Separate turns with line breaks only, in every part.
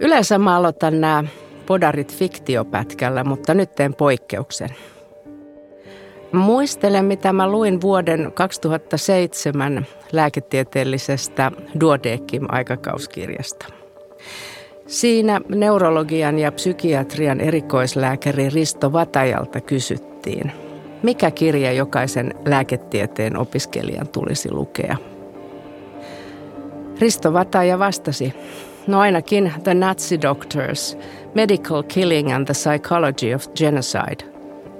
Yleensä mä aloitan nämä podarit fiktiopätkällä, mutta nyt teen poikkeuksen. Muistelen, mitä mä luin vuoden 2007 lääketieteellisestä Duodekim-aikakauskirjasta. Siinä neurologian ja psykiatrian erikoislääkäri Risto Vatajalta kysyttiin, mikä kirja jokaisen lääketieteen opiskelijan tulisi lukea. Risto Vataja vastasi, no ainakin The Nazi Doctors, Medical Killing and the Psychology of Genocide,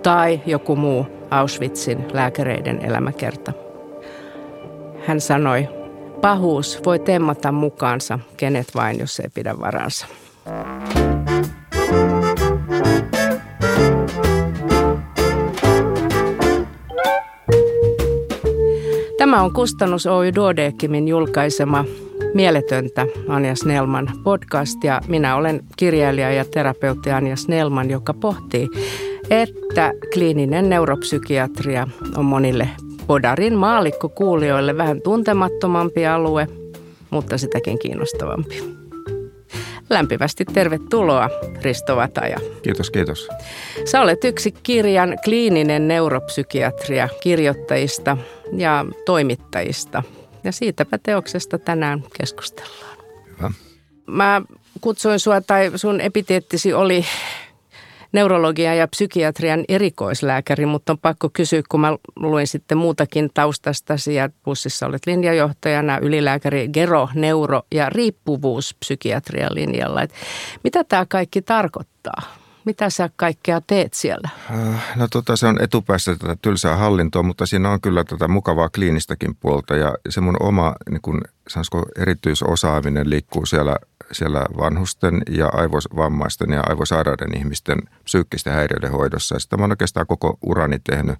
tai joku muu Auschwitzin lääkäreiden elämäkerta. Hän sanoi, pahuus voi temmata mukaansa kenet vain, jos ei pidä varansa. Tämä on Kustannus Oy Duodekimin julkaisema Mieletöntä Anja Snellman podcast ja minä olen kirjailija ja terapeutti Anja Snellman, joka pohtii, että kliininen neuropsykiatria on monille Podarin maallikkokuulijoille vähän tuntemattomampi alue, mutta sitäkin kiinnostavampi. Lämpimästi tervetuloa, Risto Vataja.
Kiitos, kiitos.
Sä olet yksi kirjan kliininen neuropsykiatria kirjoittajista ja toimittajista. Ja siitäpä teoksesta tänään keskustellaan.
Hyvä.
Mä kutsuin sua, tai sun epiteettisi oli neurologian ja psykiatrian erikoislääkäri, mutta on pakko kysyä, kun mä luin sitten muutakin taustastasi ja bussissa olet linjajohtajana, ylilääkäri Gero, neuro ja riippuvuuspsykiatrian linjalla. Et mitä tämä kaikki tarkoittaa? Mitä sä kaikkea teet siellä?
Äh, no tota, se on etupäässä tätä tylsää hallintoa, mutta siinä on kyllä tätä mukavaa kliinistäkin puolta ja se mun oma niin kun, erityisosaaminen liikkuu siellä siellä vanhusten ja aivovammaisten ja aivosairaiden ihmisten psyykkisten häiriöiden hoidossa. Ja sitä mä oon oikeastaan koko urani tehnyt.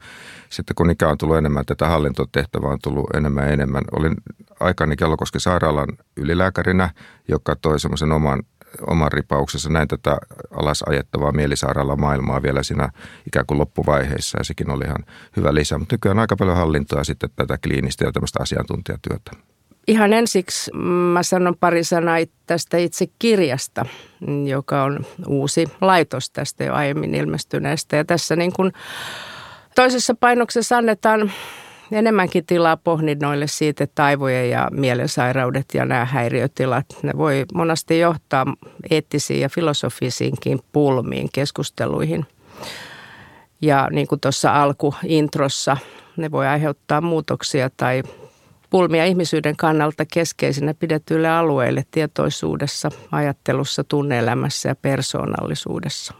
Sitten kun ikä on tullut enemmän, tätä hallintotehtävää on tullut enemmän ja enemmän. Olin aikani Kellokosken sairaalan ylilääkärinä, joka toi semmoisen oman oman ripauksessa näin tätä alas ajettavaa mielisairaala maailmaa vielä siinä ikään kuin loppuvaiheessa ja sekin oli ihan hyvä lisä. Mutta nykyään aika paljon hallintoa sitten tätä kliinistä ja tämmöistä asiantuntijatyötä.
Ihan ensiksi mä sanon pari sanaa tästä itse kirjasta, joka on uusi laitos tästä jo aiemmin ilmestyneestä. Ja tässä niin kuin toisessa painoksessa annetaan enemmänkin tilaa pohdinnoille siitä, että aivojen ja mielensairaudet ja nämä häiriötilat, ne voi monasti johtaa eettisiin ja filosofisiinkin pulmiin, keskusteluihin. Ja niin kuin tuossa alkuintrossa, ne voi aiheuttaa muutoksia tai pulmia ihmisyyden kannalta keskeisinä pidetyille alueille tietoisuudessa, ajattelussa, tunneelämässä ja persoonallisuudessa.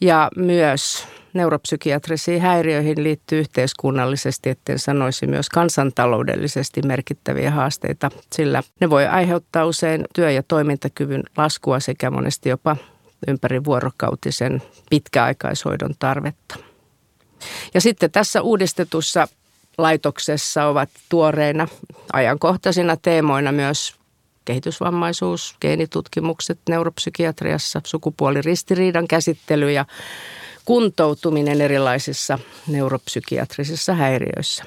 Ja myös neuropsykiatrisiin häiriöihin liittyy yhteiskunnallisesti, etten sanoisi myös kansantaloudellisesti merkittäviä haasteita, sillä ne voi aiheuttaa usein työ- ja toimintakyvyn laskua sekä monesti jopa ympäri vuorokautisen pitkäaikaishoidon tarvetta. Ja sitten tässä uudistetussa laitoksessa ovat tuoreina ajankohtaisina teemoina myös kehitysvammaisuus, geenitutkimukset neuropsykiatriassa, sukupuoliristiriidan käsittely ja kuntoutuminen erilaisissa neuropsykiatrisissa häiriöissä.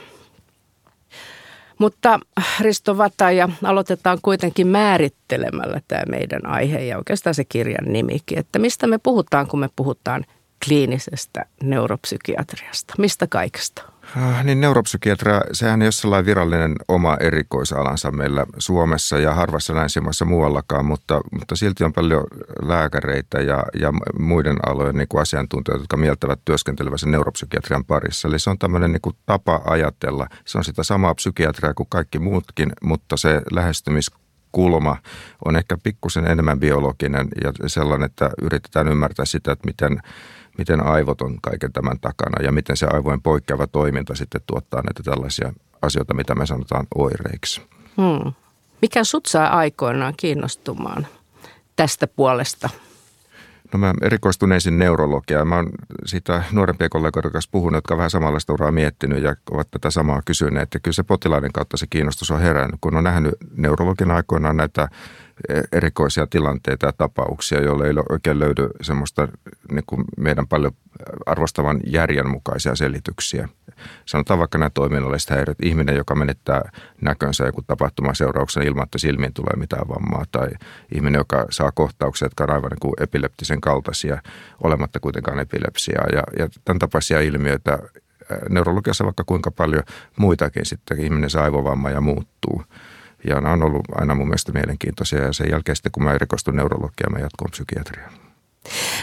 Mutta Risto Vataja, aloitetaan kuitenkin määrittelemällä tämä meidän aihe ja oikeastaan se kirjan nimikin, että mistä me puhutaan, kun me puhutaan kliinisestä neuropsykiatriasta, mistä kaikesta?
Äh, niin neuropsykiatria, sehän ei ole sellainen virallinen oma erikoisalansa meillä Suomessa ja harvassa länsimaissa muuallakaan, mutta, mutta silti on paljon lääkäreitä ja, ja muiden alojen niin kuin asiantuntijoita, jotka mieltävät työskentelevänsä neuropsykiatrian parissa. Eli se on tämmöinen niin kuin tapa ajatella. Se on sitä samaa psykiatriaa kuin kaikki muutkin, mutta se lähestymis kulma on ehkä pikkusen enemmän biologinen ja sellainen, että yritetään ymmärtää sitä, että miten miten aivot on kaiken tämän takana ja miten se aivojen poikkeava toiminta sitten tuottaa näitä tällaisia asioita, mitä me sanotaan oireiksi. Hmm.
Mikä sut saa aikoinaan kiinnostumaan tästä puolesta?
No mä erikoistun ensin neurologiaan. Mä oon siitä nuorempia kollegoiden kanssa puhunut, jotka vähän samanlaista uraa miettinyt ja ovat tätä samaa kysyneet. Että kyllä se potilaiden kautta se kiinnostus on herännyt, kun on nähnyt neurologin aikoinaan näitä erikoisia tilanteita ja tapauksia, joille ei oikein löydy semmoista niin kuin meidän paljon arvostavan järjen mukaisia selityksiä. sanotaan vaikka nämä toiminnalliset häiriöt, ihminen, joka menettää näkönsä joku tapahtuman seurauksena ilman, että silmiin tulee mitään vammaa, tai ihminen, joka saa kohtauksia, jotka on aivan niin kuin epileptisen kaltaisia, olematta kuitenkaan epilepsiaa. Ja, ja tämän tapaisia ilmiöitä neurologiassa vaikka kuinka paljon muitakin sitten, ihminen saa aivovamma ja muuttuu. Ja nämä on ollut aina mun mielestä mielenkiintoisia ja sen jälkeen sitten kun mä erikoistun neurologiaan, mä jatkoin psykiatriaan.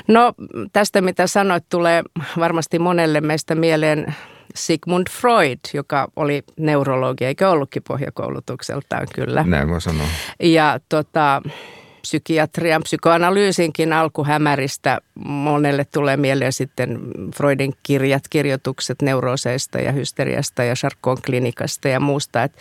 No tästä mitä sanoit tulee varmasti monelle meistä mieleen Sigmund Freud, joka oli neurologi, eikä ollutkin pohjakoulutukseltaan kyllä.
Näin mä sanon.
Ja tota, psykiatrian, psykoanalyysinkin alkuhämäristä monelle tulee mieleen sitten Freudin kirjat, kirjoitukset neurooseista ja hysteriasta ja Charcon klinikasta ja muusta. Et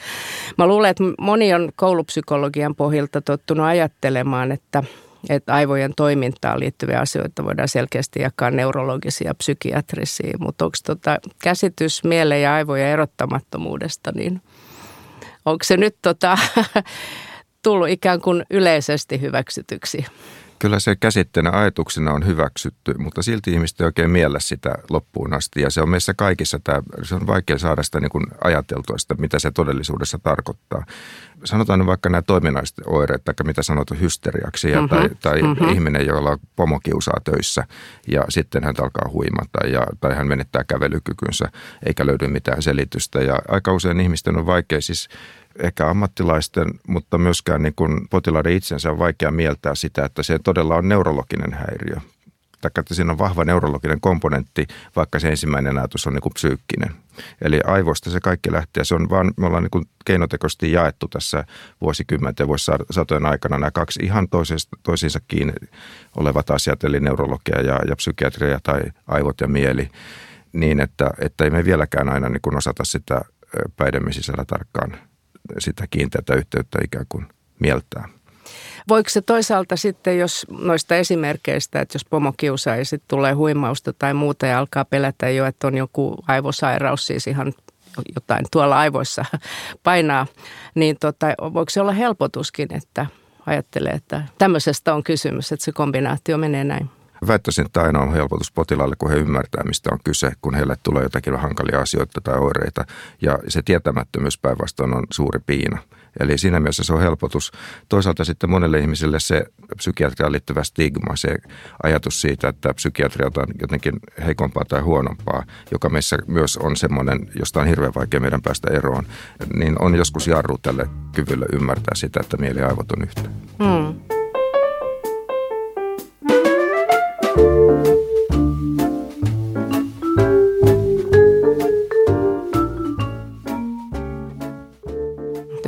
mä luulen, että moni on koulupsykologian pohjalta tottunut ajattelemaan, että että aivojen toimintaan liittyviä asioita voidaan selkeästi jakaa neurologisia ja psykiatrisia, mutta onko tota käsitys mielen ja aivojen erottamattomuudesta, niin onko se nyt tota, tullut ikään kuin yleisesti hyväksytyksi?
Kyllä se käsitteenä ajatuksena on hyväksytty, mutta silti ihmiset ei oikein miellä sitä loppuun asti. Ja se on meissä kaikissa, tämä, se on vaikea saada sitä niin kuin ajateltua sitä, mitä se todellisuudessa tarkoittaa. Sanotaan nyt vaikka nämä toiminnalliset oireet, tai mitä sanotaan hysteriaksi, ja, mm-hmm, tai, tai mm-hmm. ihminen, jolla on pomokiusaa töissä, ja sitten hän alkaa huimata, ja, tai hän menettää kävelykykynsä, eikä löydy mitään selitystä. Ja aika usein ihmisten on vaikea siis ehkä ammattilaisten, mutta myöskään niin kuin potilaiden itsensä on vaikea mieltää sitä, että se todella on neurologinen häiriö. Tai että siinä on vahva neurologinen komponentti, vaikka se ensimmäinen ajatus on niin kuin psyykkinen. Eli aivoista se kaikki lähtee. Se on vaan, me ollaan niin kuin keinotekoisesti jaettu tässä vuosikymmenten vuosisatojen aikana nämä kaksi ihan toisista, toisiinsa kiinni olevat asiat, eli neurologia ja, ja psykiatria tai aivot ja mieli, niin että, että ei me vieläkään aina niin kuin osata sitä päidemme sisällä tarkkaan sitä kiinteätä yhteyttä ikään kuin mieltää.
Voiko se toisaalta sitten, jos noista esimerkkeistä, että jos pomo kiusaa ja sitten tulee huimausta tai muuta ja alkaa pelätä jo, että on joku aivosairaus, siis ihan jotain tuolla aivoissa painaa, niin tota, voiko se olla helpotuskin, että ajattelee, että tämmöisestä on kysymys, että se kombinaatio menee näin?
Väittäisin, että aina on helpotus potilaalle, kun he ymmärtää, mistä on kyse, kun heille tulee jotakin hankalia asioita tai oireita. Ja se tietämättömyys päinvastoin on suuri piina. Eli siinä mielessä se on helpotus. Toisaalta sitten monelle ihmiselle se psykiatriaan liittyvä stigma, se ajatus siitä, että psykiatria on jotenkin heikompaa tai huonompaa, joka meissä myös on semmoinen, josta on hirveän vaikea meidän päästä eroon, niin on joskus jarru tälle kyvylle ymmärtää sitä, että mieli ja aivot on yhtä. Hmm.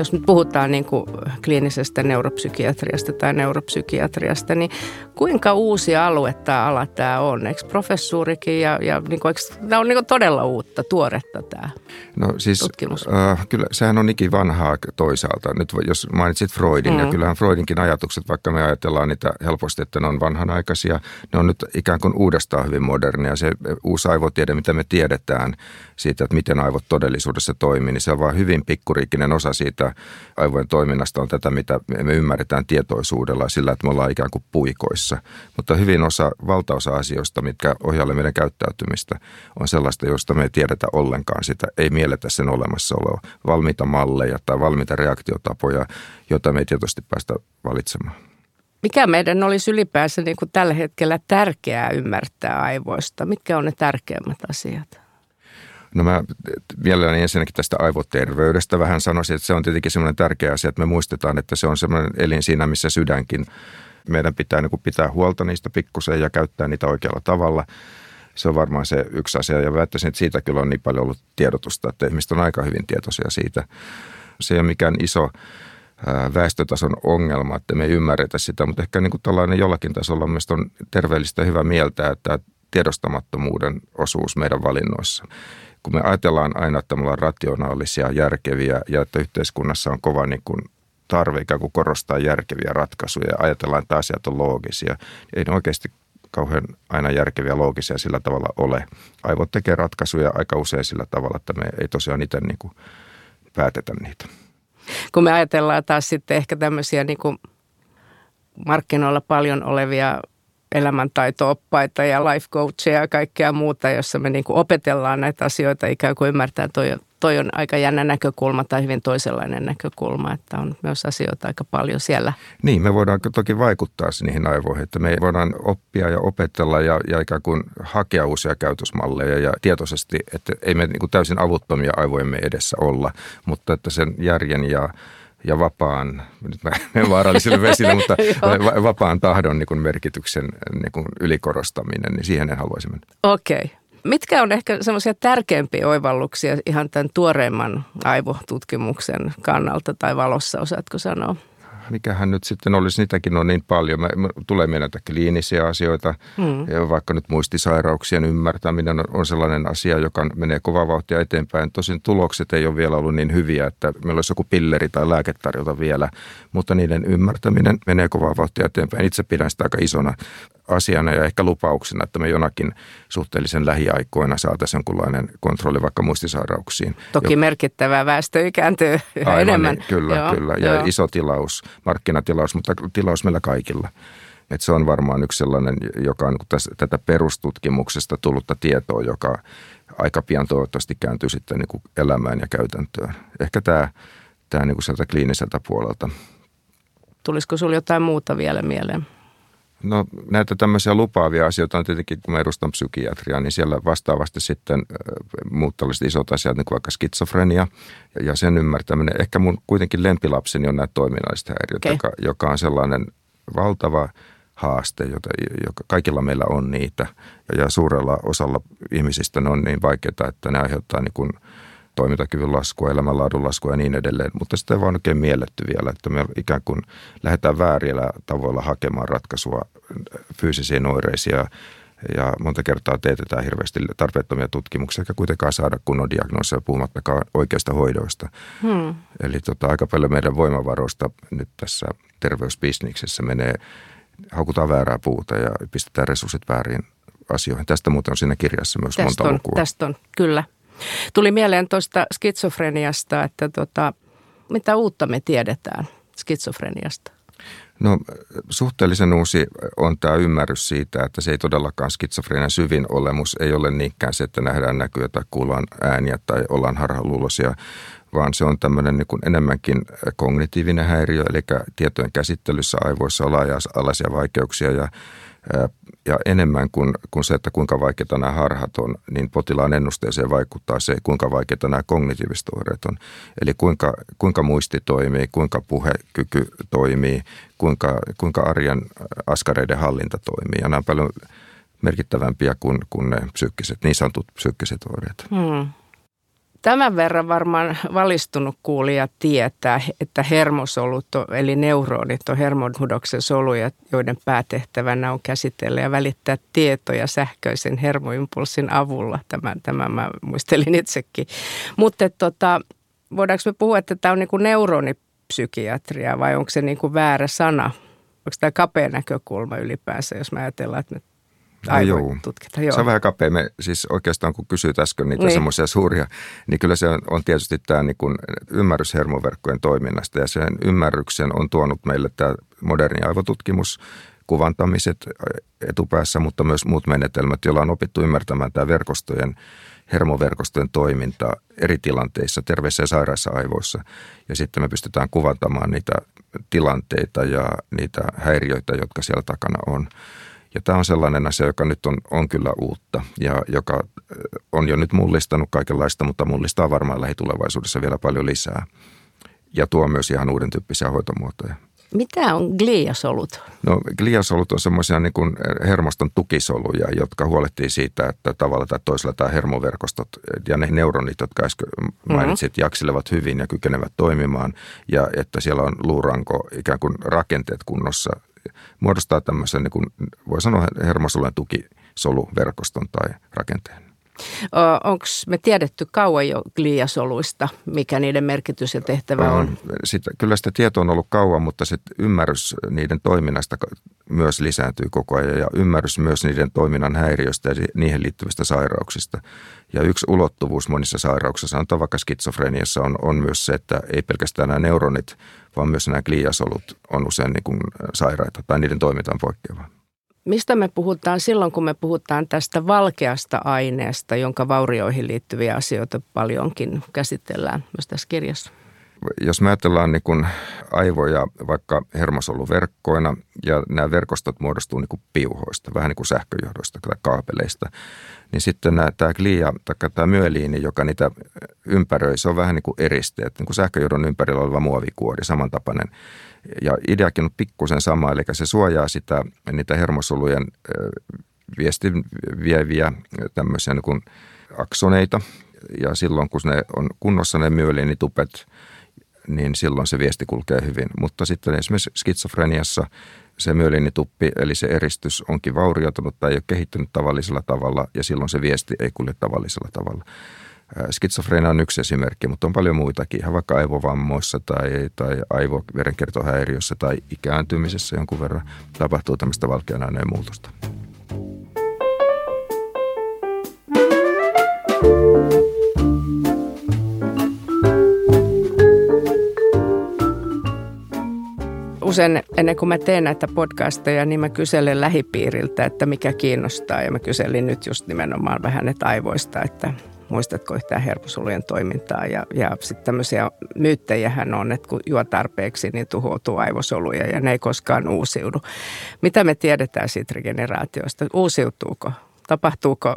Jos nyt puhutaan niin kuin kliinisestä neuropsykiatriasta tai neuropsykiatriasta, niin kuinka uusi alue tämä ala tämä on? Eikö professuurikin ja, ja niin kuin, eikö, tämä on niin kuin todella uutta, tuoretta tämä no, siis, tutkimus?
Äh, kyllä sehän on ikin vanhaa toisaalta. Nyt jos mainitsit Freudin, mm. ja kyllähän Freudinkin ajatukset, vaikka me ajatellaan niitä helposti, että ne on vanhanaikaisia, ne on nyt ikään kuin uudestaan hyvin modernia. Se uusi aivotiede, mitä me tiedetään siitä, että miten aivot todellisuudessa toimii, niin se on vain hyvin pikkuriikkinen osa siitä aivojen toiminnasta on tätä, mitä me ymmärretään tietoisuudella sillä, että me ollaan ikään kuin puikoissa. Mutta hyvin osa, valtaosa asioista, mitkä ohjaamme meidän käyttäytymistä, on sellaista, josta me ei tiedetä ollenkaan sitä, ei mielletä sen olemassaoloa, valmiita malleja tai valmiita reaktiotapoja, joita me ei tietoisesti päästä valitsemaan.
Mikä meidän olisi ylipäänsä niin kuin tällä hetkellä tärkeää ymmärtää aivoista? Mitkä on ne tärkeimmät asiat?
No mä mielelläni ensinnäkin tästä aivoterveydestä vähän sanoisin, että se on tietenkin semmoinen tärkeä asia, että me muistetaan, että se on semmoinen elin siinä, missä sydänkin. Meidän pitää niin pitää huolta niistä pikkusen ja käyttää niitä oikealla tavalla. Se on varmaan se yksi asia ja väittäisin, että siitä kyllä on niin paljon ollut tiedotusta, että ihmiset on aika hyvin tietoisia siitä. Se ei ole mikään iso väestötason ongelma, että me ei ymmärretä sitä, mutta ehkä niin kuin tällainen jollakin tasolla myös on terveellistä hyvä mieltä, että tiedostamattomuuden osuus meidän valinnoissa kun me ajatellaan aina, että me ollaan rationaalisia, järkeviä ja että yhteiskunnassa on kova niin kuin tarve ikään kuin korostaa järkeviä ratkaisuja ja ajatellaan, että asiat on loogisia, ei ne oikeasti kauhean aina järkeviä loogisia sillä tavalla ole. Aivot tekee ratkaisuja aika usein sillä tavalla, että me ei tosiaan itse niin kuin päätetä niitä.
Kun me ajatellaan taas sitten ehkä tämmöisiä niin kuin markkinoilla paljon olevia elämäntaito-oppaita ja life coachia ja kaikkea muuta, jossa me niin kuin opetellaan näitä asioita ikään kuin ymmärtää, toi, toi on aika jännä näkökulma tai hyvin toisenlainen näkökulma, että on myös asioita aika paljon siellä.
Niin, me voidaan toki vaikuttaa niihin aivoihin, että me voidaan oppia ja opetella ja, ja ikään kuin hakea uusia käytösmalleja ja tietoisesti, että ei me niin kuin täysin avuttomia aivojemme edessä olla, mutta että sen järjen ja ja vapaan, nyt mä menen vaarallisille vesille, mutta vapaan tahdon niin kuin merkityksen niin kuin ylikorostaminen, niin siihen en haluaisi mennä.
Okei. Okay. Mitkä on ehkä semmoisia tärkeimpiä oivalluksia ihan tämän tuoreimman aivotutkimuksen kannalta tai valossa, osaatko sanoa?
Mikähän nyt sitten olisi, niitäkin on niin paljon. Me tulee mieleen kliinisiä asioita, hmm. vaikka nyt muistisairauksien ymmärtäminen on sellainen asia, joka menee kovaa vauhtia eteenpäin. Tosin tulokset ei ole vielä ollut niin hyviä, että meillä olisi joku pilleri tai lääketarjota vielä, mutta niiden ymmärtäminen menee kovaa vauhtia eteenpäin. Itse pidän sitä aika isona asiana ja ehkä lupauksena, että me jonakin suhteellisen lähiaikoina saataisiin jonkunlainen kontrolli vaikka muistisairauksiin.
Toki jo. merkittävää väestö ikääntyy Aivan, enemmän.
Niin, kyllä, joo, kyllä. Ja joo. iso tilaus, markkinatilaus, mutta tilaus meillä kaikilla. Et se on varmaan yksi sellainen, joka on niin tässä, tätä perustutkimuksesta tullutta tietoa, joka aika pian toivottavasti kääntyy sitten niin kuin elämään ja käytäntöön. Ehkä tämä, tämä niin kuin sieltä kliiniseltä puolelta.
Tulisiko sinulla jotain muuta vielä mieleen?
No näitä tämmöisiä lupaavia asioita on tietenkin, kun mä edustan psykiatriaa, niin siellä vastaavasti sitten muut tällaiset isot asiat, niin kuin vaikka skitsofrenia ja sen ymmärtäminen. Ehkä mun kuitenkin lempilapseni on nämä toiminnalliset häiriöt, okay. joka, joka on sellainen valtava haaste, jota, joka kaikilla meillä on niitä. Ja suurella osalla ihmisistä ne on niin vaikeita, että ne aiheuttaa niin kuin – toimintakyvyn laskua, elämänlaadun laskua ja niin edelleen. Mutta sitä ei vaan oikein mielletty vielä, että me ikään kuin lähdetään väärillä tavoilla hakemaan ratkaisua fyysisiin oireisiin ja, ja monta kertaa teetetään hirveästi tarpeettomia tutkimuksia, eikä kuitenkaan saada kunnon diagnoosia puhumattakaan oikeista hoidoista. Hmm. Eli tota, aika paljon meidän voimavaroista nyt tässä terveysbisniksessä menee, haukutaan väärää puuta ja pistetään resurssit väärin asioihin. Tästä muuten on siinä kirjassa myös tästä monta
on,
lukua.
Tästä on, kyllä. Tuli mieleen tuosta skitsofreniasta, että tota, mitä uutta me tiedetään skitsofreniasta?
No suhteellisen uusi on tämä ymmärrys siitä, että se ei todellakaan skitsofrenian syvin olemus. Ei ole niinkään se, että nähdään näkyä tai kuullaan ääniä tai ollaan harhaluuloisia, vaan se on tämmöinen niin enemmänkin kognitiivinen häiriö, eli tietojen käsittelyssä aivoissa on laaja-alaisia vaikeuksia ja ja enemmän kuin, kuin se, että kuinka vaikeita nämä harhat on, niin potilaan ennusteeseen vaikuttaa se, kuinka vaikeita nämä kognitiiviset oireet on. Eli kuinka, kuinka muisti toimii, kuinka puhekyky toimii, kuinka, kuinka arjen askareiden hallinta toimii. Ja nämä on paljon merkittävämpiä kuin, kuin ne psyykkiset, niin sanotut psyykkiset oireet. Hmm.
Tämän verran varmaan valistunut kuulija tietää, että hermosolut, eli neuronit on hermonhudoksen soluja, joiden päätehtävänä on käsitellä ja välittää tietoja sähköisen hermoimpulssin avulla. Tämän, tämän mä muistelin itsekin. Mutta tota, voidaanko me puhua, että tämä on niin neuronipsykiatria vai onko se niin kuin väärä sana? Onko tämä kapea näkökulma ylipäänsä, jos me ajatellaan, että me aivoja tutkita. Joo.
Se on vähän kapea. Me, siis oikeastaan kun kysyit äsken niitä niin. semmoisia suuria, niin kyllä se on, on tietysti tämä niin kuin ymmärrys hermoverkkojen toiminnasta ja sen ymmärryksen on tuonut meille tämä moderni aivotutkimus, kuvantamiset etupäässä, mutta myös muut menetelmät, joilla on opittu ymmärtämään tämä verkostojen, hermoverkostojen toiminta eri tilanteissa, terveissä ja sairaissa aivoissa. Ja sitten me pystytään kuvantamaan niitä tilanteita ja niitä häiriöitä, jotka siellä takana on. Ja tämä on sellainen asia, joka nyt on, on kyllä uutta ja joka on jo nyt mullistanut kaikenlaista, mutta mullistaa varmaan lähitulevaisuudessa vielä paljon lisää. Ja tuo myös ihan uuden tyyppisiä hoitomuotoja.
Mitä on gliasolut?
No gliasolut on semmoisia niin kuin hermoston tukisoluja, jotka huolehtii siitä, että tavalla tai toisella tämä hermoverkostot ja ne neuronit, jotka äsken mainitsit, mm-hmm. jakselevat hyvin ja kykenevät toimimaan. Ja että siellä on luuranko ikään kuin rakenteet kunnossa muodostaa tämmöisen, niin kuin, voi sanoa hermosolujen tukisoluverkoston tai rakenteen.
Onko me tiedetty kauan jo gliasoluista, mikä niiden merkitys ja tehtävä on?
Sitä, kyllä sitä tietoa on ollut kauan, mutta se ymmärrys niiden toiminnasta myös lisääntyy koko ajan ja ymmärrys myös niiden toiminnan häiriöistä ja niihin liittyvistä sairauksista. Ja yksi ulottuvuus monissa sairauksissa, sanotaan vaikka skitsofreniassa, on, on myös se, että ei pelkästään nämä neuronit, vaan myös nämä gliasolut on usein niin kuin sairaita tai niiden toiminta on poikkeavaa.
Mistä me puhutaan silloin, kun me puhutaan tästä valkeasta aineesta, jonka vaurioihin liittyviä asioita paljonkin käsitellään myös tässä kirjassa?
Jos me ajatellaan niin kuin aivoja vaikka hermosoluverkkoina ja nämä verkostot muodostuu niin kuin piuhoista, vähän niin kuin sähköjohdoista tai kaapeleista, niin sitten nämä, tämä glia tai tämä myeliini, joka niitä ympäröi, se on vähän niin kuin eristeet, niin kuin sähköjohdon ympärillä oleva muovikuori, samantapainen. Ja ideakin on pikkusen sama, eli se suojaa sitä, niitä hermosolujen viestin vieviä tämmöisiä niin kuin aksoneita. Ja silloin, kun ne on kunnossa ne myeliinitupet, niin silloin se viesti kulkee hyvin. Mutta sitten esimerkiksi skitsofreniassa se myeliinituppi, eli se eristys onkin vaurioitunut tai ei ole kehittynyt tavallisella tavalla ja silloin se viesti ei kulje tavallisella tavalla. Skitsofrenia on yksi esimerkki, mutta on paljon muitakin, ihan vaikka aivovammoissa tai, tai aivoverenkiertohäiriössä tai ikääntymisessä jonkun verran tapahtuu tämmöistä valkean aineen muutosta.
Usein ennen kuin mä teen näitä podcasteja, niin mä kyselen lähipiiriltä, että mikä kiinnostaa. Ja mä kyselin nyt just nimenomaan vähän että aivoista, että muistatko yhtään hermosolujen toimintaa. Ja, ja sitten tämmöisiä myyttejähän on, että kun juo tarpeeksi, niin tuhoutuu aivosoluja ja ne ei koskaan uusiudu. Mitä me tiedetään siitä regeneraatiosta? Uusiutuuko? Tapahtuuko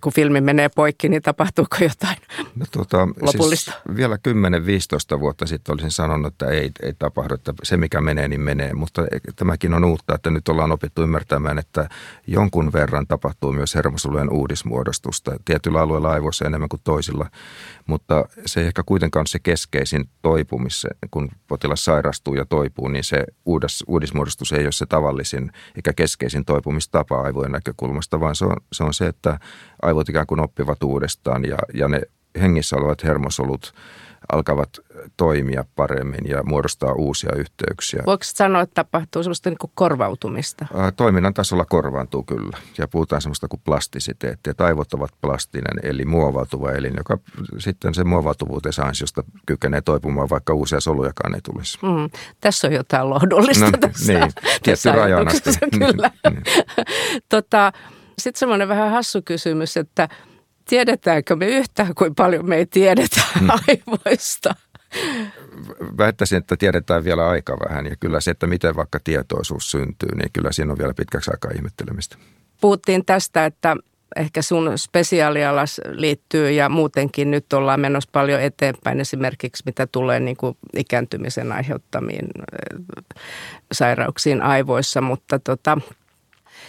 kun filmi menee poikki, niin tapahtuuko jotain no, tuota, lopullista?
Siis vielä 10-15 vuotta sitten olisin sanonut, että ei, ei tapahdu, että se mikä menee, niin menee. Mutta tämäkin on uutta, että nyt ollaan opittu ymmärtämään, että jonkun verran tapahtuu myös hermosolujen uudismuodostusta. Tietyillä alueilla aivoissa enemmän kuin toisilla, mutta se ei ehkä kuitenkaan se keskeisin toipumis, kun potilas sairastuu ja toipuu, niin se uudis, uudismuodostus ei ole se tavallisin eikä keskeisin toipumistapa aivojen näkökulmasta, vaan se on se, on se että aivot ikään kuin oppivat uudestaan ja, ja ne hengissä olevat hermosolut alkavat toimia paremmin ja muodostaa uusia yhteyksiä.
Voiko sanoa, että tapahtuu sellaista niin kuin korvautumista?
Toiminnan tasolla korvaantuu kyllä ja puhutaan sellaista kuin plastisiteettia. Aivot ovat plastinen eli muovautuva elin, joka sitten se muovautuvuutensa ansiosta kykenee toipumaan, vaikka uusia solujakaan ei tulisi. Mm,
tässä on jotain lohdullista no, tässä,
niin,
tässä
rajan asti.
Kyllä. niin. tota, sitten semmoinen vähän hassu kysymys, että tiedetäänkö me yhtään, kuin paljon me ei tiedetä hmm. aivoista?
Väittäisin, että tiedetään vielä aika vähän ja kyllä se, että miten vaikka tietoisuus syntyy, niin kyllä siinä on vielä pitkäksi aikaa ihmettelemistä.
Puhuttiin tästä, että ehkä sun spesiaalialas liittyy ja muutenkin nyt ollaan menossa paljon eteenpäin esimerkiksi mitä tulee niin kuin ikääntymisen aiheuttamiin sairauksiin aivoissa, mutta tota,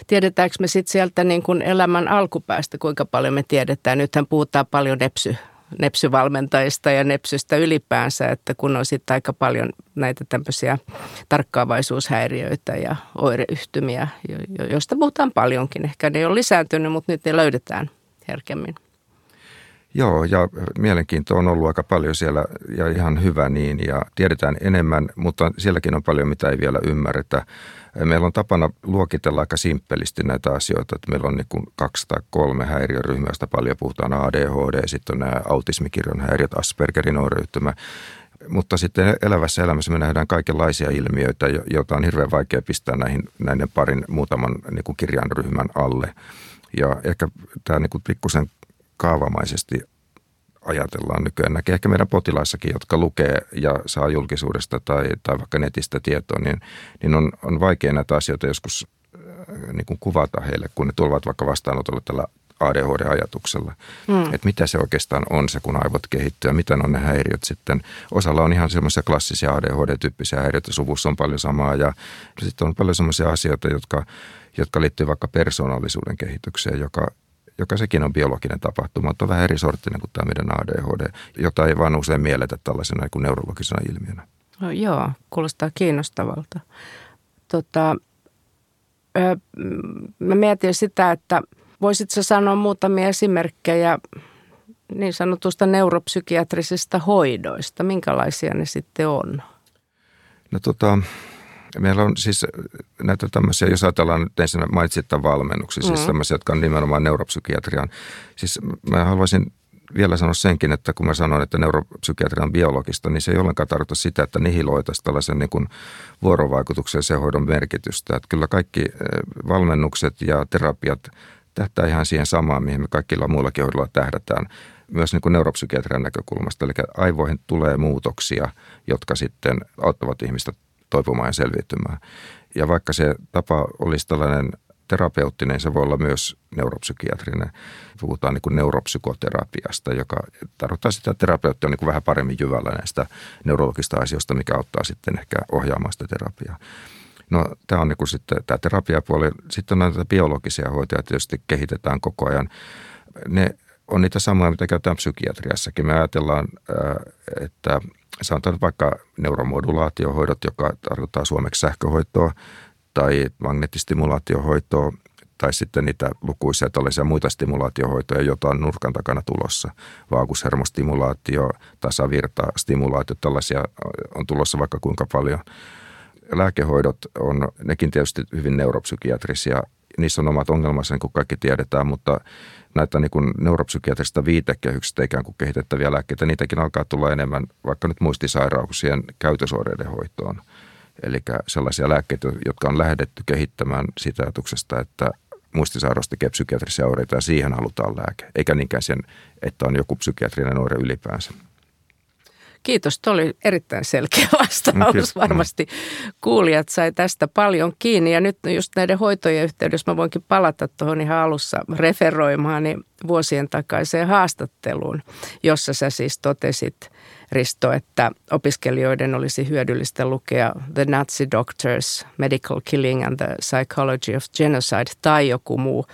tiedetäänkö me sitten sieltä niin kuin elämän alkupäästä, kuinka paljon me tiedetään. Nythän puhutaan paljon nepsy, nepsyvalmentajista ja nepsystä ylipäänsä, että kun on sitten aika paljon näitä tämmöisiä tarkkaavaisuushäiriöitä ja oireyhtymiä, joista puhutaan paljonkin. Ehkä ne ole lisääntynyt, mutta nyt ne löydetään herkemmin.
Joo, ja mielenkiinto on ollut aika paljon siellä ja ihan hyvä niin, ja tiedetään enemmän, mutta sielläkin on paljon, mitä ei vielä ymmärretä. Meillä on tapana luokitella aika simppelisti näitä asioita, että meillä on niin kuin kaksi tai kolme häiriöryhmää, joista paljon puhutaan ADHD, sitten on nämä autismikirjon häiriöt, Aspergerin oireyhtymä, mutta sitten elävässä elämässä me nähdään kaikenlaisia ilmiöitä, joita on hirveän vaikea pistää näihin, näiden parin muutaman niin kuin kirjan ryhmän alle. Ja ehkä tämä niin pikkusen kaavamaisesti ajatellaan nykyään. Näkee ehkä meidän potilaissakin, jotka lukee ja saa julkisuudesta tai, tai vaikka netistä tietoa, niin, niin on, on vaikea näitä asioita joskus äh, niin kuin kuvata heille, kun ne tulevat vaikka vastaanotolle tällä ADHD-ajatuksella. Mm. Että mitä se oikeastaan on se, kun aivot kehittyy ja mitä on ne häiriöt sitten. Osalla on ihan semmoisia klassisia ADHD-tyyppisiä häiriöitä, suvussa on paljon samaa ja sitten on paljon semmoisia asioita, jotka, jotka liittyy vaikka persoonallisuuden kehitykseen, joka joka sekin on biologinen tapahtuma, mutta on vähän eri sorttinen kuin tämä meidän ADHD, jota ei vaan usein mielletä tällaisena kuin neurologisena ilmiönä.
No, joo, kuulostaa kiinnostavalta. Tota, ö, mä mietin sitä, että voisitko sanoa muutamia esimerkkejä niin sanotusta neuropsykiatrisista hoidoista? Minkälaisia ne sitten on?
No tota, Meillä on siis näitä tämmöisiä, jos ajatellaan nyt ensin mainitsit tämän valmennuksen, siis mm. tämmöisiä, jotka on nimenomaan neuropsykiatrian. Siis mä haluaisin vielä sanoa senkin, että kun mä sanon, että neuropsykiatria on biologista, niin se ei ollenkaan tarkoita sitä, että nihiloitaisiin tällaisen niin kuin vuorovaikutuksen se hoidon merkitystä. Että kyllä kaikki valmennukset ja terapiat tähtää ihan siihen samaan, mihin me kaikilla muillakin hoidolla tähdätään myös niin kuin neuropsykiatrian näkökulmasta. Eli aivoihin tulee muutoksia, jotka sitten auttavat ihmistä toipumaan ja selviytymään. Ja vaikka se tapa olisi tällainen terapeuttinen, se voi olla myös neuropsykiatrinen. Puhutaan niin kuin neuropsykoterapiasta, joka tarkoittaa sitä, että terapeutti on niin kuin vähän paremmin jyvällä näistä neurologista asioista, mikä auttaa sitten ehkä ohjaamaan sitä terapiaa. No tämä on niin kuin sitten tämä terapiapuoli. Sitten näitä biologisia hoitoja tietysti kehitetään koko ajan. Ne on niitä samoja, mitä käytetään psykiatriassakin. Me ajatellaan, että sanotaan vaikka neuromodulaatiohoidot, joka tarkoittaa suomeksi sähköhoitoa, tai magneettistimulaatiohoitoa, tai sitten niitä lukuisia tällaisia muita stimulaatiohoitoja, joita on nurkan takana tulossa. Vaagushermostimulaatio, tasavirta, stimulaatio, tällaisia on tulossa vaikka kuinka paljon. Lääkehoidot on nekin tietysti hyvin neuropsykiatrisia. Niissä on omat ongelmansa, niin kuin kaikki tiedetään, mutta näitä niin kuin neuropsykiatrista viitekehyksistä ikään kuin kehitettäviä lääkkeitä, niitäkin alkaa tulla enemmän vaikka nyt muistisairauksien käytösoireiden hoitoon. Eli sellaisia lääkkeitä, jotka on lähdetty kehittämään sitä ajatuksesta, että muistisairaus tekee psykiatrisia oireita ja siihen halutaan lääke, eikä niinkään sen, että on joku psykiatrinen oire ylipäänsä.
Kiitos, tuo oli erittäin selkeä vastaus. Varmasti kuulijat sai tästä paljon kiinni. Ja nyt just näiden hoitojen yhteydessä mä voinkin palata tuohon ihan alussa referoimaan vuosien takaiseen haastatteluun, jossa sä siis totesit, Risto, että opiskelijoiden olisi hyödyllistä lukea The Nazi Doctors, Medical Killing and the Psychology of Genocide tai joku muu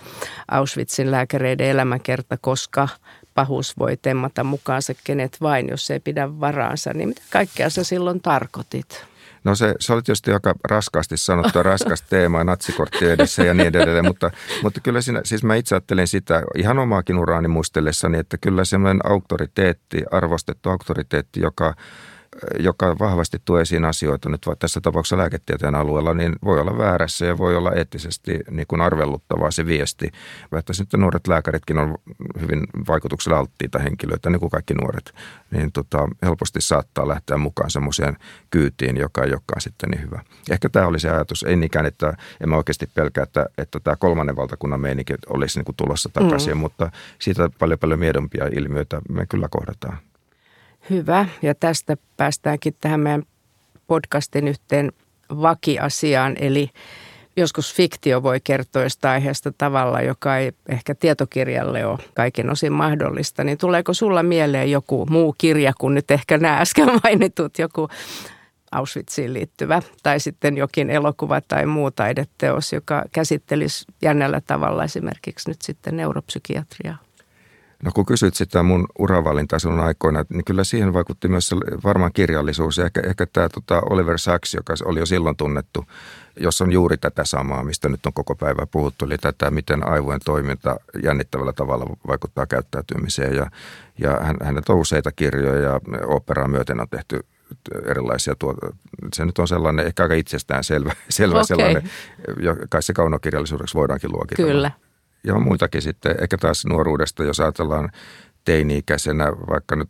Auschwitzin lääkäreiden elämäkerta, koska – pahuus voi temmata mukaansa kenet vain, jos ei pidä varaansa. Niin mitä kaikkea sä silloin tarkoitit?
No se, se oli tietysti aika raskaasti sanottu, raskas teema natsikortti edessä ja niin edelleen, mutta, mutta kyllä siinä, siis mä itse ajattelin sitä ihan omaakin uraani muistellessani, että kyllä semmoinen auktoriteetti, arvostettu auktoriteetti, joka joka vahvasti tuo esiin asioita nyt tässä tapauksessa lääketieteen alueella, niin voi olla väärässä ja voi olla eettisesti niin kuin arvelluttavaa se viesti. Että sitten nuoret lääkäritkin on hyvin vaikutuksella alttiita henkilöitä, niin kuin kaikki nuoret, niin tota, helposti saattaa lähteä mukaan semmoiseen kyytiin, joka ei olekaan sitten niin hyvä. Ehkä tämä oli se ajatus, ei niinkään, että en mä oikeasti pelkää, että, että tämä kolmannen valtakunnan meininki olisi niin kuin tulossa takaisin, mm. mutta siitä paljon paljon miedompia ilmiöitä me kyllä kohdataan.
Hyvä. Ja tästä päästäänkin tähän meidän podcastin yhteen vakiasiaan, eli joskus fiktio voi kertoa jostain aiheesta tavalla, joka ei ehkä tietokirjalle ole kaiken osin mahdollista, niin tuleeko sulla mieleen joku muu kirja kuin nyt ehkä nämä äsken mainitut, joku Auschwitziin liittyvä tai sitten jokin elokuva tai muu taideteos, joka käsittelisi jännällä tavalla esimerkiksi nyt sitten neuropsykiatriaa?
No kun kysyt sitä mun uravalintaa silloin aikoina, niin kyllä siihen vaikutti myös varmaan kirjallisuus ja ehkä, ehkä tämä tota Oliver Sacks, joka oli jo silloin tunnettu, jos on juuri tätä samaa, mistä nyt on koko päivä puhuttu, eli tätä, miten aivojen toiminta jännittävällä tavalla vaikuttaa käyttäytymiseen. Ja, ja hän, hänet on useita kirjoja ja operaa myöten on tehty erilaisia tuota, se nyt on sellainen ehkä aika itsestään selvä, selvä okay. sellainen, kai se kaunokirjallisuudeksi voidaankin luokitella.
Kyllä
ja on muitakin sitten, ehkä taas nuoruudesta, jos ajatellaan teini-ikäisenä, vaikka nyt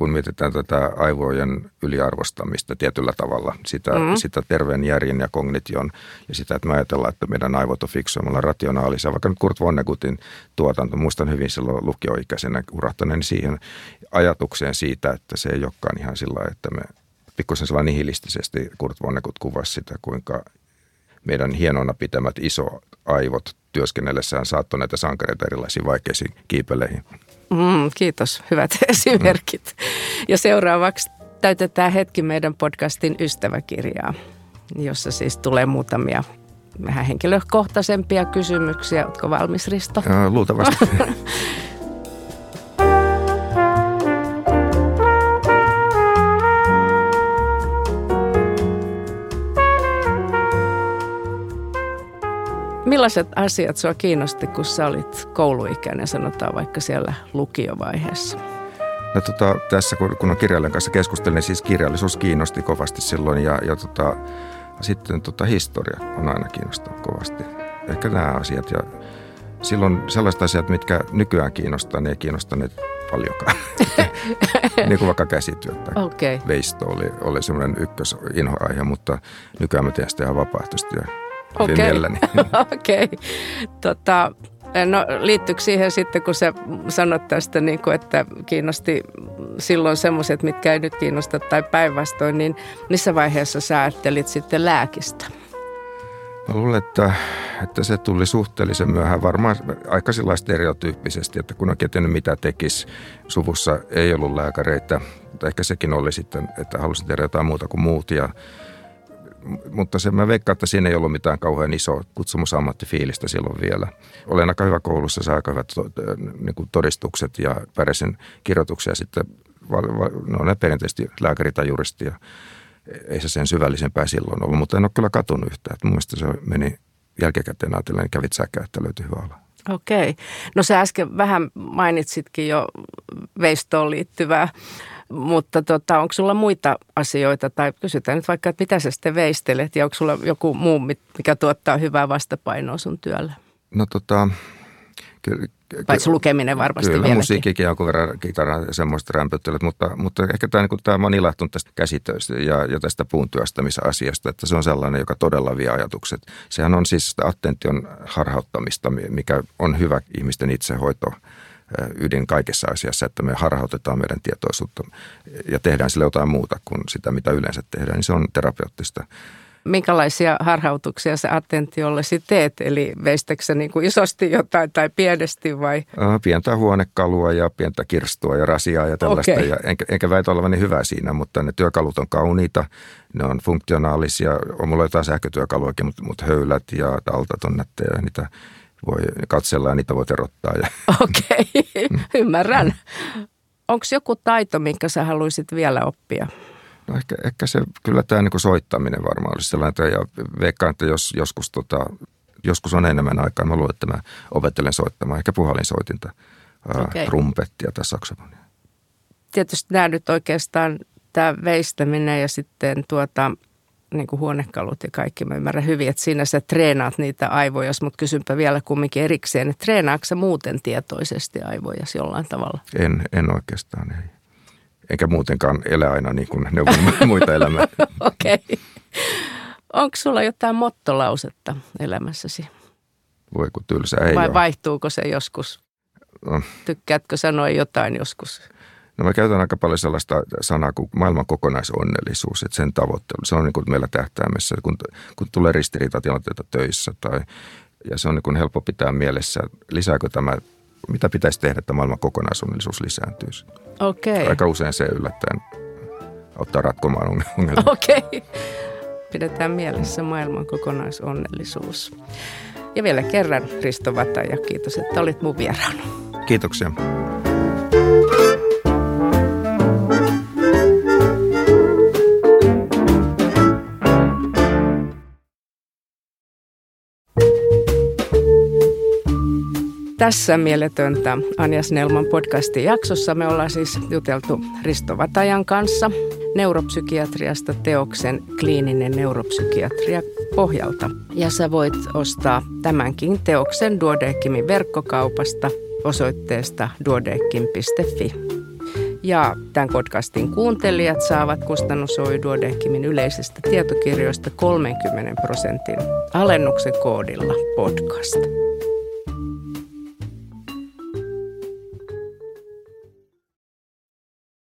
kun mietitään tätä aivojen yliarvostamista tietyllä tavalla, sitä, mm. sitä terveen järjen ja kognition ja sitä, että me ajatellaan, että meidän aivot on fiksuamalla rationaalisia. Vaikka nyt Kurt Vonnegutin tuotanto, muistan hyvin silloin lukioikäisenä urahtaneen siihen ajatukseen siitä, että se ei olekaan ihan sillä että me pikkusen sellainen nihilistisesti Kurt Vonnegut kuvasi sitä, kuinka meidän hienona pitämät iso aivot työskennellessään saattoi näitä sankareita erilaisiin vaikeisiin kiipeleihin.
Mm, kiitos, hyvät esimerkit. Ja seuraavaksi täytetään hetki meidän podcastin ystäväkirjaa, jossa siis tulee muutamia vähän henkilökohtaisempia kysymyksiä. Oletko valmis, Risto?
Luultavasti.
Millaiset asiat sinua kiinnosti, kun sä olit kouluikäinen, sanotaan vaikka siellä lukiovaiheessa?
No tota, tässä kun, kun on kirjailijan kanssa keskustelin, niin siis kirjallisuus kiinnosti kovasti silloin ja, ja tota, sitten tota, historia on aina kiinnostanut kovasti. Ehkä nämä asiat ja silloin sellaiset asiat, mitkä nykyään kiinnostaa, ne ei kiinnostaneet paljonkaan. niin kuin vaikka käsityötä.
Okay.
Veisto oli, oli semmoinen ykkösinhoaihe, mutta nykyään mä teen sitä ihan vapaaehtoisesti ja
Okei,
mielelläni.
okay. tota, No liittyykö siihen sitten, kun sä sanot tästä, niin kuin, että kiinnosti silloin semmoiset, mitkä ei nyt kiinnosta tai päinvastoin, niin missä vaiheessa sä ajattelit sitten lääkistä?
Mä luulen, että, että se tuli suhteellisen myöhään, varmaan aika stereotyyppisesti, että kun oikein tiennyt mitä tekisi. Suvussa ei ollut lääkäreitä, mutta ehkä sekin oli sitten, että halusin tehdä jotain muuta kuin muut. Ja, mutta se, mä veikkaan, että siinä ei ollut mitään kauhean iso kutsumusammattifiilistä silloin vielä. Olen aika hyvä koulussa, saa aika hyvät niin kuin todistukset ja pärjäsin kirjoituksia sitten, no ne perinteisesti lääkäri tai juristi ja ei se sen syvällisempää silloin ollut, mutta en ole kyllä katunut yhtään. Että mun mielestä se meni jälkikäteen ajatellen, niin kävit säkä, että löytyi hyvä ala.
Okei. No sä äsken vähän mainitsitkin jo veistoon liittyvää, mutta tota, onko sulla muita asioita, tai kysytään nyt vaikka, että mitä sä sitten veistelet, ja onko sulla joku muu, mikä tuottaa hyvää vastapainoa sun työllä?
No tota,
Kyllä, Paitsi lukeminen varmasti
Kyllä,
vieläkin.
musiikkikin jonkun verran kitaran semmoista rämpöttelyt, mutta, mutta ehkä tämä, niin tämä mä oon ilahtunut tästä käsitöistä ja, ja tästä puun asiasta, että se on sellainen, joka todella vie ajatukset. Sehän on siis sitä attention harhauttamista, mikä on hyvä ihmisten itsehoito ydin kaikessa asiassa, että me harhautetaan meidän tietoisuutta ja tehdään sille jotain muuta kuin sitä, mitä yleensä tehdään, niin se on terapeuttista
minkälaisia harhautuksia sä attentiollesi teet? Eli veistäksä niin kuin isosti jotain tai pienesti vai?
Pientä huonekalua ja pientä kirstua ja rasiaa ja tällaista. Okay. Ja enkä, enkä väitä olevani hyvä siinä, mutta ne työkalut on kauniita, ne on funktionaalisia. On mulla jotain sähkötyökaluakin, mutta, mutta höylät ja taltat on nättejä niitä voi katsella ja niitä voi terottaa.
Okei, okay. ymmärrän. Onko joku taito, minkä sä haluaisit vielä oppia?
No ehkä, ehkä se, kyllä tämä niin soittaminen varmaan olisi sellainen, ja veikkaan, että jos joskus, tota, joskus on enemmän aikaa, mä luulen, että mä opettelen soittamaan, ehkä puhallinsoitinta, okay. rumpettia tai saksofonia.
Tietysti nämä nyt oikeastaan, tämä veistäminen ja sitten tuota, niin kuin huonekalut ja kaikki, mä ymmärrän hyvin, että siinä sä treenaat niitä aivoja, mutta kysynpä vielä kumminkin erikseen, että treenaatko sä muuten tietoisesti aivoja jollain tavalla?
En, en oikeastaan, ei enkä muutenkaan elä aina niin kuin neuvon muita elämää.
Okei. Okay. Onko sulla jotain mottolausetta elämässäsi?
Voi kun tylsä ei
Vai
ole.
vaihtuuko se joskus? No. Tykkäätkö sanoa jotain joskus?
No mä käytän aika paljon sellaista sanaa kuin maailman kokonaisonnellisuus, että sen tavoittelu. Se on niin kuin meillä tähtäimessä, kun, kun tulee ristiriitatilanteita töissä tai, ja se on niin kuin helppo pitää mielessä. Lisääkö tämä mitä pitäisi tehdä, että maailman kokonaisonnellisuus lisääntyisi.
Okei.
Aika usein se yllättäen auttaa ratkomaan ongelmia.
Okei. Pidetään mielessä maailman kokonaisonnellisuus. Ja vielä kerran Risto Vata ja kiitos, että olit mun vieraana.
Kiitoksia.
Tässä mieletöntä Anja Snellman podcastin jaksossa me ollaan siis juteltu Risto Vatajan kanssa neuropsykiatriasta teoksen kliininen neuropsykiatria pohjalta. Ja sä voit ostaa tämänkin teoksen Duodeckimin verkkokaupasta osoitteesta duodeckim.fi. Ja tämän podcastin kuuntelijat saavat kustannusoi Duodeckimin yleisistä tietokirjoista 30 prosentin alennuksen koodilla podcast.